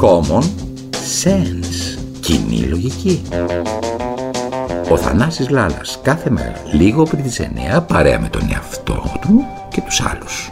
Common sense. Κοινή λογική. Ο Θανάσης Λάλας κάθε μέρα λίγο πριν τις 9 παρέα με τον εαυτό του και τους άλλους.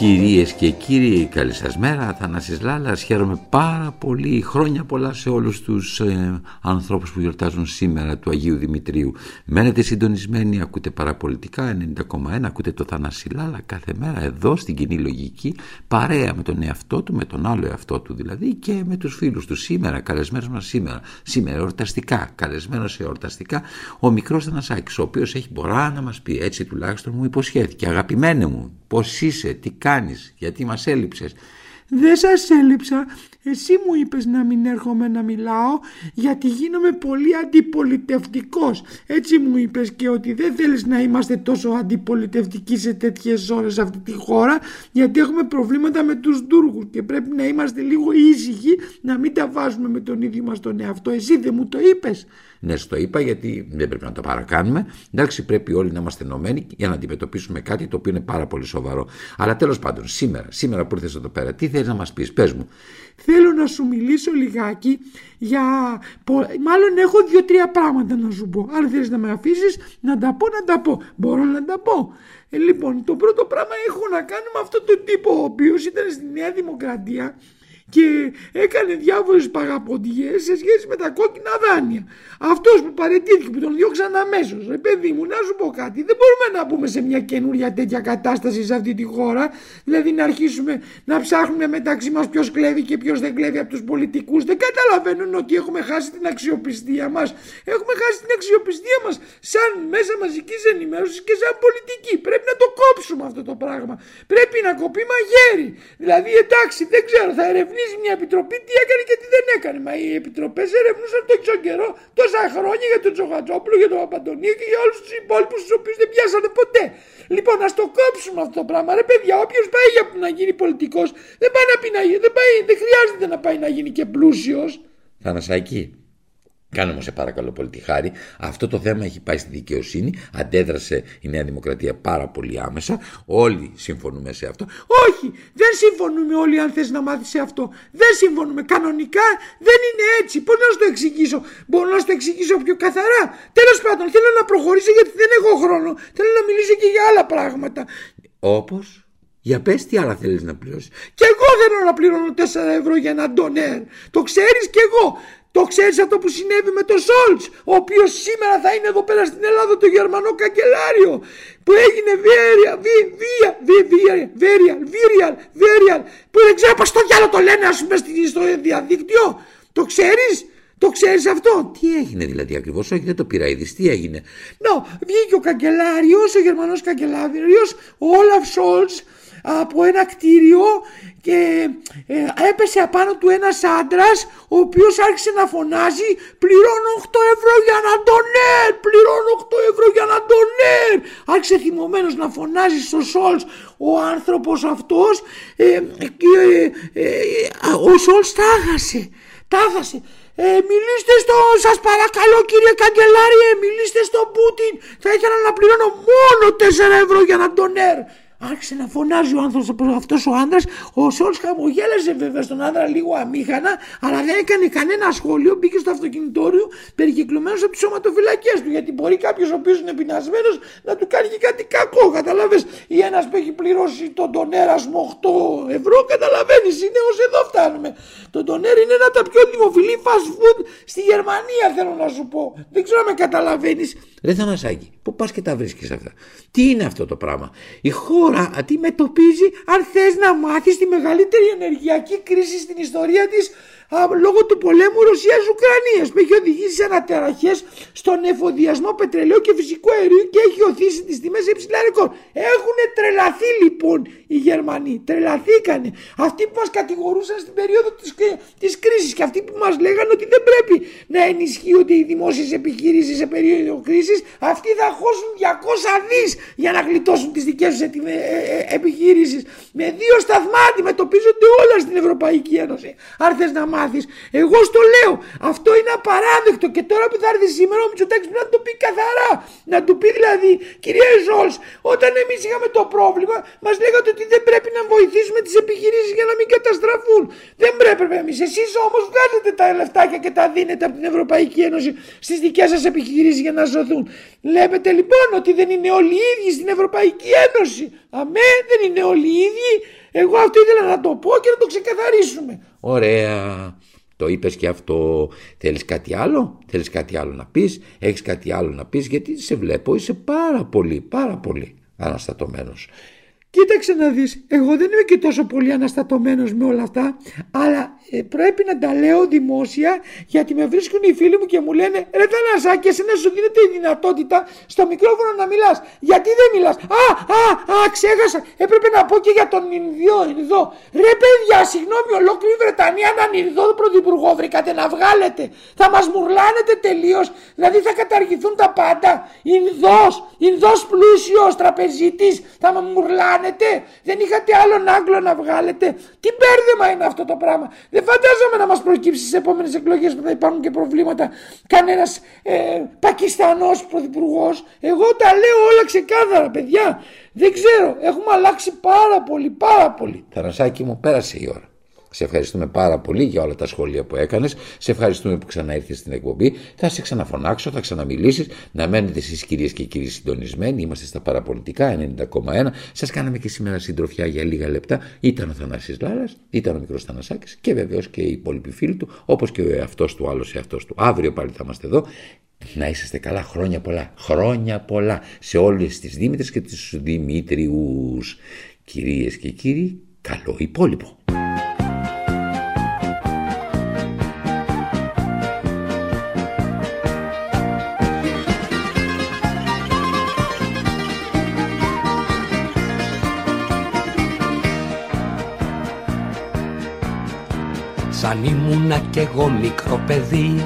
Κυρίες και κύριοι, καλή σας μέρα. Θανάσης Λάλας, χαίρομαι πάρα πολύ. Χρόνια πολλά σε όλους τους ε, ανθρώπους που γιορτάζουν σήμερα του Αγίου Δημητρίου. Μένετε συντονισμένοι, ακούτε παραπολιτικά 90,1, ακούτε το Θανάση Λάλα κάθε μέρα εδώ στην κοινή λογική, παρέα με τον εαυτό του, με τον άλλο εαυτό του δηλαδή και με τους φίλους του. Σήμερα, καλεσμένος μας σήμερα, σήμερα εορταστικά, καλεσμένος εορταστικά, ο μικρός Θανασάκης, ο οποίος έχει μπορά να μας πει, έτσι τουλάχιστον μου υποσχέθηκε, αγαπημένε μου, πώς είσαι, τι κάνεις, γιατί μας έλειψες. Δεν σας έλειψα. Εσύ μου είπες να μην έρχομαι να μιλάω γιατί γίνομαι πολύ αντιπολιτευτικός. Έτσι μου είπες και ότι δεν θέλεις να είμαστε τόσο αντιπολιτευτικοί σε τέτοιες ώρες σε αυτή τη χώρα γιατί έχουμε προβλήματα με τους Τούρκους και πρέπει να είμαστε λίγο ήσυχοι να μην τα βάζουμε με τον ίδιο μας τον εαυτό. Εσύ δεν μου το είπες. Ναι, στο είπα γιατί δεν πρέπει να το παρακάνουμε. Εντάξει, πρέπει όλοι να είμαστε ενωμένοι για να αντιμετωπίσουμε κάτι το οποίο είναι πάρα πολύ σοβαρό. Αλλά τέλος πάντων, σήμερα, σήμερα που ήρθες εδώ πέρα, τι θέλεις να μας πεις, πες μου. Θέλω να σου μιλήσω λιγάκι για. Μάλλον έχω δύο-τρία πράγματα να σου πω. Αν θέλει να με αφήσεις να τα πω, να τα πω. Μπορώ να τα πω. Ε, λοιπόν, το πρώτο πράγμα έχω να κάνω με αυτόν τον τύπο, ο οποίος ήταν στη Νέα Δημοκρατία και έκανε διάφορες παγαποντιές σε σχέση με τα κόκκινα δάνεια. Αυτός που παρετήθηκε, που τον διώξαν αμέσως. Ρε παιδί μου, να σου πω κάτι, δεν μπορούμε να πούμε σε μια καινούρια τέτοια κατάσταση σε αυτή τη χώρα, δηλαδή να αρχίσουμε να ψάχνουμε μεταξύ μας ποιος κλέβει και ποιος δεν κλέβει από τους πολιτικούς. Δεν καταλαβαίνουν ότι έχουμε χάσει την αξιοπιστία μας. Έχουμε χάσει την αξιοπιστία μας σαν μέσα μαζικής ενημέρωσης και σαν πολιτική. Πρέπει να το κόψουμε αυτό το πράγμα. Πρέπει να κοπεί μαγέρι. Δηλαδή εντάξει, δεν ξέρω, θα ερευνήσουμε μια επιτροπή τι έκανε και τι δεν έκανε. Μα οι επιτροπές ερευνούσαν τόσο καιρό, τόσα χρόνια για τον Τζογατζόπουλο, για τον Παπαντονίου και για όλους τους υπόλοιπους τους οποίους δεν πιάσανε ποτέ. Λοιπόν, ας το κόψουμε αυτό το πράγμα. Ρε παιδιά, όποιος πάει για να γίνει πολιτικός, δεν πάει να πει να γίνει, δεν, πάει, δεν χρειάζεται να πάει να γίνει και πλούσιος. Θανασάκη, Κάνε μου σε παρακαλώ πολύ τη χάρη. Αυτό το θέμα έχει πάει στη δικαιοσύνη. Αντέδρασε η Νέα Δημοκρατία πάρα πολύ άμεσα. Όλοι συμφωνούμε σε αυτό. Όχι, δεν συμφωνούμε όλοι αν θες να μάθεις σε αυτό. Δεν συμφωνούμε. Κανονικά δεν είναι έτσι. Πώς να σου το εξηγήσω; Μπορώ να σου το εξηγήσω πιο καθαρά. Τέλος πάντων θέλω να προχωρήσω γιατί δεν έχω χρόνο. Θέλω να μιλήσω και για άλλα πράγματα. Όπως... Για πες τι άλλα θέλεις να πληρώσεις. Και εγώ θέλω να πληρώνω 4 ευρώ για ένα ντονέρ. Το ξέρεις και εγώ. Το ξέρεις αυτό που συνέβη με τον Σόλτς, ο οποίος σήμερα θα είναι εδώ πέρα στην Ελλάδα το Γερμανό καγκελάριο, που έγινε βέρια, βία, βία, βέρια, βίριαλ, βέριαλ, που δεν ξέρω πώς το διάλογο το λένε ας πούμε στο διαδίκτυο. Το ξέρεις, το ξέρεις αυτό; Τι έγινε δηλαδή ακριβώς, όχι δεν το πήρα είδης, τι έγινε; Νο, βγήκε ο καγκελάριος, ο Γερμανός καγκελάριος, ο Όλαφ Σόλτς, από ένα κτίριο και ε, έπεσε απάνω του ένας άντρας ο οποίος άρχισε να φωνάζει πληρώνω 8 ευρώ για να ντονέρ, πληρώνω 8 ευρώ για να ντονέρ. Άρχισε θυμωμένος να φωνάζει στο Σόλς ο άνθρωπος αυτός ε, και ε, ο Σόλς τάγασε, τάγασε. Ε, μιλήστε στο, σας παρακαλώ κύριε Καγκελάριε, μιλήστε στον Πούτιν. Θα ήθελα να πληρώνω μόνο 4 ευρώ για να ντονέρ. Άρχισε να φωνάζει ο άνθρωπος αυτός ο άντρας. Ο Σόλ χαμογέλασε βέβαια στον άντρα λίγο αμήχανα, αλλά δεν έκανε κανένα σχόλιο. Μπήκε στο αυτοκινητόριο περικυκλωμένος από τις σωματοφυλακές του. Γιατί μπορεί κάποιος ο οποίος είναι πεινασμένος να του κάνει και κάτι κακό. Καταλαβέ. Ή ένας που έχει πληρώσει τον τονέρα μου 8 ευρώ, καταλαβαίνεις. Είναι ως εδώ φτάνουμε. Το τονέρ είναι ένα από τα πιο δημοφιλή fast food στη Γερμανία, θέλω να σου πω. Δεν ξέρω αν με καταλαβαίνεις. Ρε Θανασάκη, πού πας και τα βρίσκεις αυτά; Τι είναι αυτό το πράγμα; Η χώρα αντιμετωπίζει, αν θες να μάθεις, τη μεγαλύτερη ενεργειακή κρίση στην ιστορία της λόγω του πολέμου Ρωσία-Ουκρανία που έχει οδηγήσει σε ανατεραχέ στον εφοδιασμό πετρελαίου και φυσικού αερίου και έχει οθήσει τις τιμές σε υψηλά ρεκόρ. Έχουν τρελαθεί λοιπόν οι Γερμανοί. Τρελαθήκανε. Αυτοί που μας κατηγορούσαν στην περίοδο της κρίσης και αυτοί που μας λέγανε ότι δεν πρέπει να ενισχύονται οι δημόσιες επιχειρήσεις σε περίοδο κρίσης επιχειρήσεις αυτοί θα χώσουν 200 δις για να γλιτώσουν τις δικές τους ε, ε, επιχειρήσεις. Με δύο σταθμά αντιμετωπίζονται όλα στην Ευρωπαϊκή Ένωση. Αν θες να μάθεις. Εγώ στο λέω. Αυτό είναι απαράδεκτο και τώρα που θα έρθει σήμερα ο Μητσοτάκης πρέπει να το πει καθαρά. Να του πει δηλαδή κυρία Ζόλς όταν εμείς είχαμε το πρόβλημα μας λέγατε ότι δεν πρέπει να βοηθήσουμε τις επιχειρήσεις για να μην καταστραφούν. Δεν πρέπει εμείς. Εσείς όμως βγάζετε τα λεφτάκια και τα δίνετε από την Ευρωπαϊκή Ένωση στις δικές σας επιχειρήσεις για να ζωθούν. Λέμε λοιπόν ότι δεν είναι όλοι οι ίδιοι στην Ευρωπαϊκή Ένωση. Αμέ, δεν είναι όλοι οι ίδιοι. Εγώ αυτό ήθελα να το πω και να το ξεκαθαρίσουμε. Ωραία. Το είπες και αυτό. Θέλεις κάτι άλλο, θέλεις κάτι άλλο να πεις, έχεις κάτι άλλο να πεις; Γιατί σε βλέπω, είσαι πάρα πολύ, πάρα πολύ αναστατωμένος. Κοίταξε να δεις, εγώ δεν είμαι και τόσο πολύ αναστατωμένος με όλα αυτά, αλλά ε, πρέπει να τα λέω δημόσια γιατί με βρίσκουν οι φίλοι μου και μου λένε ρε Θανασάκη εσένα σου δίνεται η δυνατότητα στο μικρόφωνο να μιλάς. Γιατί δεν μιλάς. Α, α, α, ξέχασα. Έπρεπε να πω και για τον Ινδό. Ινδό. Ρε παιδιά, συγγνώμη, ολόκληρη Βρετανία έναν Ινδό πρωθυπουργό βρήκατε να βγάλετε. Θα μας μουρλάνετε τελείως. Δηλαδή θα καταργηθούν τα πάντα. Ινδός, Ινδός πλούσιος, τραπεζίτης, θα με μουρλάνετε. Δεν είχατε άλλον Άγγλο να βγάλετε; Τι μπέρδεμα είναι αυτό το πράγμα. Δεν φαντάζομαι να μας προκύψει στις επόμενες εκλογές που θα υπάρχουν και προβλήματα κανένας ε, Πακιστανός πρωθυπουργός. Εγώ τα λέω όλα ξεκάθαρα παιδιά. Δεν ξέρω. Έχουμε αλλάξει πάρα πολύ, πάρα πολύ. Θανασάκη μου πέρασε η ώρα. Σε ευχαριστούμε πάρα πολύ για όλα τα σχόλια που έκανες. Σε ευχαριστούμε που ξαναήρθες στην εκπομπή. Θα σε ξαναφωνάξω, θα ξαναμιλήσεις. Να μένετε εσείς κυρίες και κύριοι συντονισμένοι. Είμαστε στα παραπολιτικά 90,1. Σας κάναμε και σήμερα συντροφιά για λίγα λεπτά. Ήταν ο Θανάσης Λάρας, ήταν ο μικρός Θανασάκης και βεβαίως και οι υπόλοιποι φίλοι του, όπως και ο εαυτός του, άλλος εαυτός του. Αύριο πάλι θα είμαστε εδώ. Να είσαστε καλά χρόνια πολλά, χρόνια πολλά σε όλες τις Δήμητρες και τους Δημήτριους. Κυρίες και κύριοι, καλό υπόλοιπο. Σαν ήμουνα κι εγώ μικρό παιδί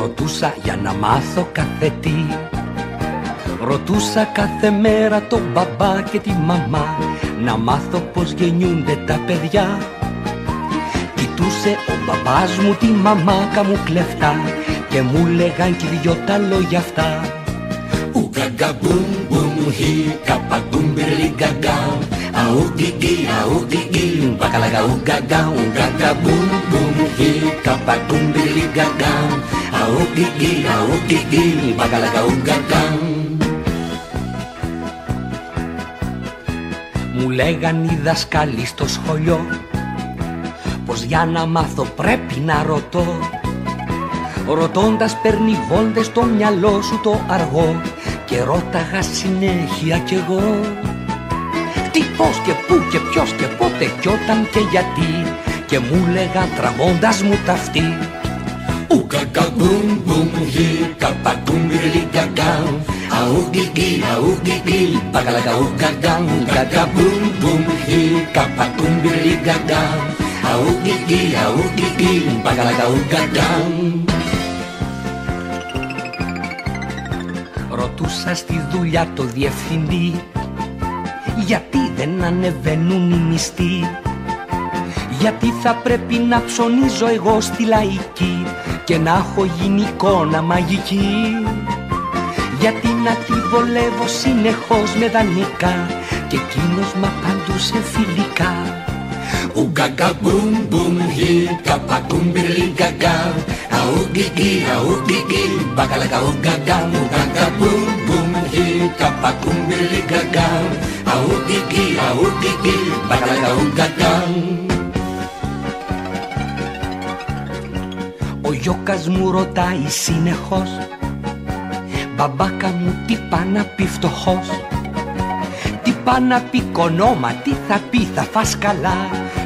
Ρωτούσα για να μάθω κάθε τι Ρωτούσα κάθε μέρα τον μπαμπά και τη μαμά Να μάθω πως γεννιούνται τα παιδιά Κοιτούσε ο μπαμπάς μου τη μαμάκα μου κλεφτά Και μου λέγαν κι δυο τα λόγια αυτά Ουγκαγκαμπούμ μπουμ χι καπαγκούμ Αουγκιγκι, αουγκιγκι, μπακαλαγα ουγκαγα, ουγκαγα μπουμ μπουμ χι, καπακούμπιλι γαγα. Αουγκιγκι, αουγκιγκι, μπακαλαγα ουγκαγα. Μου λέγαν οι δασκάλοι στο σχολείο πως για να μάθω πρέπει να ρωτώ Ρωτώντας παίρνει βόλτες στο μυαλό σου το αργό και ρώταγα συνέχεια κι εγώ τι, πώς και πού και ποιος και πότε κι όταν και γιατί. Και μου λέγα τραβώντας μου ταυτί Ουκακα μπουμ μπουμ γι καπακούμ μπιρλι γκαγκά Αουγκιγκι αουγκιγκι παγαλακα ουκακα Ουκακα μπουμ μπουμ γι καπακούμ μπιρλι γκαγκά Αουγκιγκι αουγκιγκι παγαλακα ουκακα Ρωτούσα στη δουλειά το διευθυντή γιατί δεν ανεβαίνουν οι μισθοί; Γιατί θα πρέπει να ψωνίζω εγώ στη λαϊκή Και να έχω γίνει εικόνα μαγική; Γιατί να τη βολεύω συνεχώς με δανεικά Και εκείνος μ' απαντούσε φιλικά Ουγγαγκα μπουμ μπουμ γι καπακούμ μπιρλι γκαγκα Αουγκιγκι αουγκιγκι μπακαλακα ουγγαγκα Ουγγαγκα μπουμ μπουμ γι καπακούμ μπιρλι γκαγκα αουκικί, αουκικί, μπακαλαγκαουκακάν. Ο γιώκας μου ρωτάει συνεχώς Μπαμπάκα μου τι πά να πει φτωχός; Τι πά να πει κονόμα, τι θα πει θα φας καλά;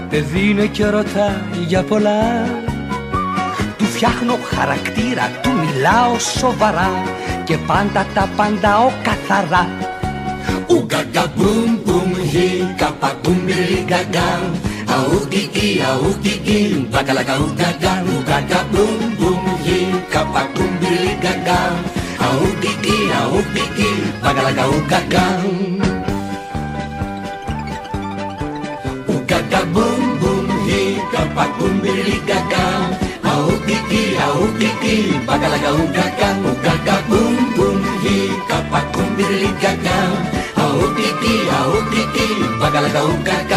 Παιδί είναι και ρωτάει για πολλά Του φτιάχνω χαρακτήρα, του μιλάω σοβαρά Και πάντα τα παντάω καθαρά Ugaga bum bum hi kapak bum bili gagang Au gigi au gigi bakalaga ugaga ugaga bum bum hi kapak bum bili gagang Au gigi au gigi bakalaga ugagang Ugaga bum bum hi kapak bum bili gagang Au gigi au gigi bakalaga ugaga galaga un.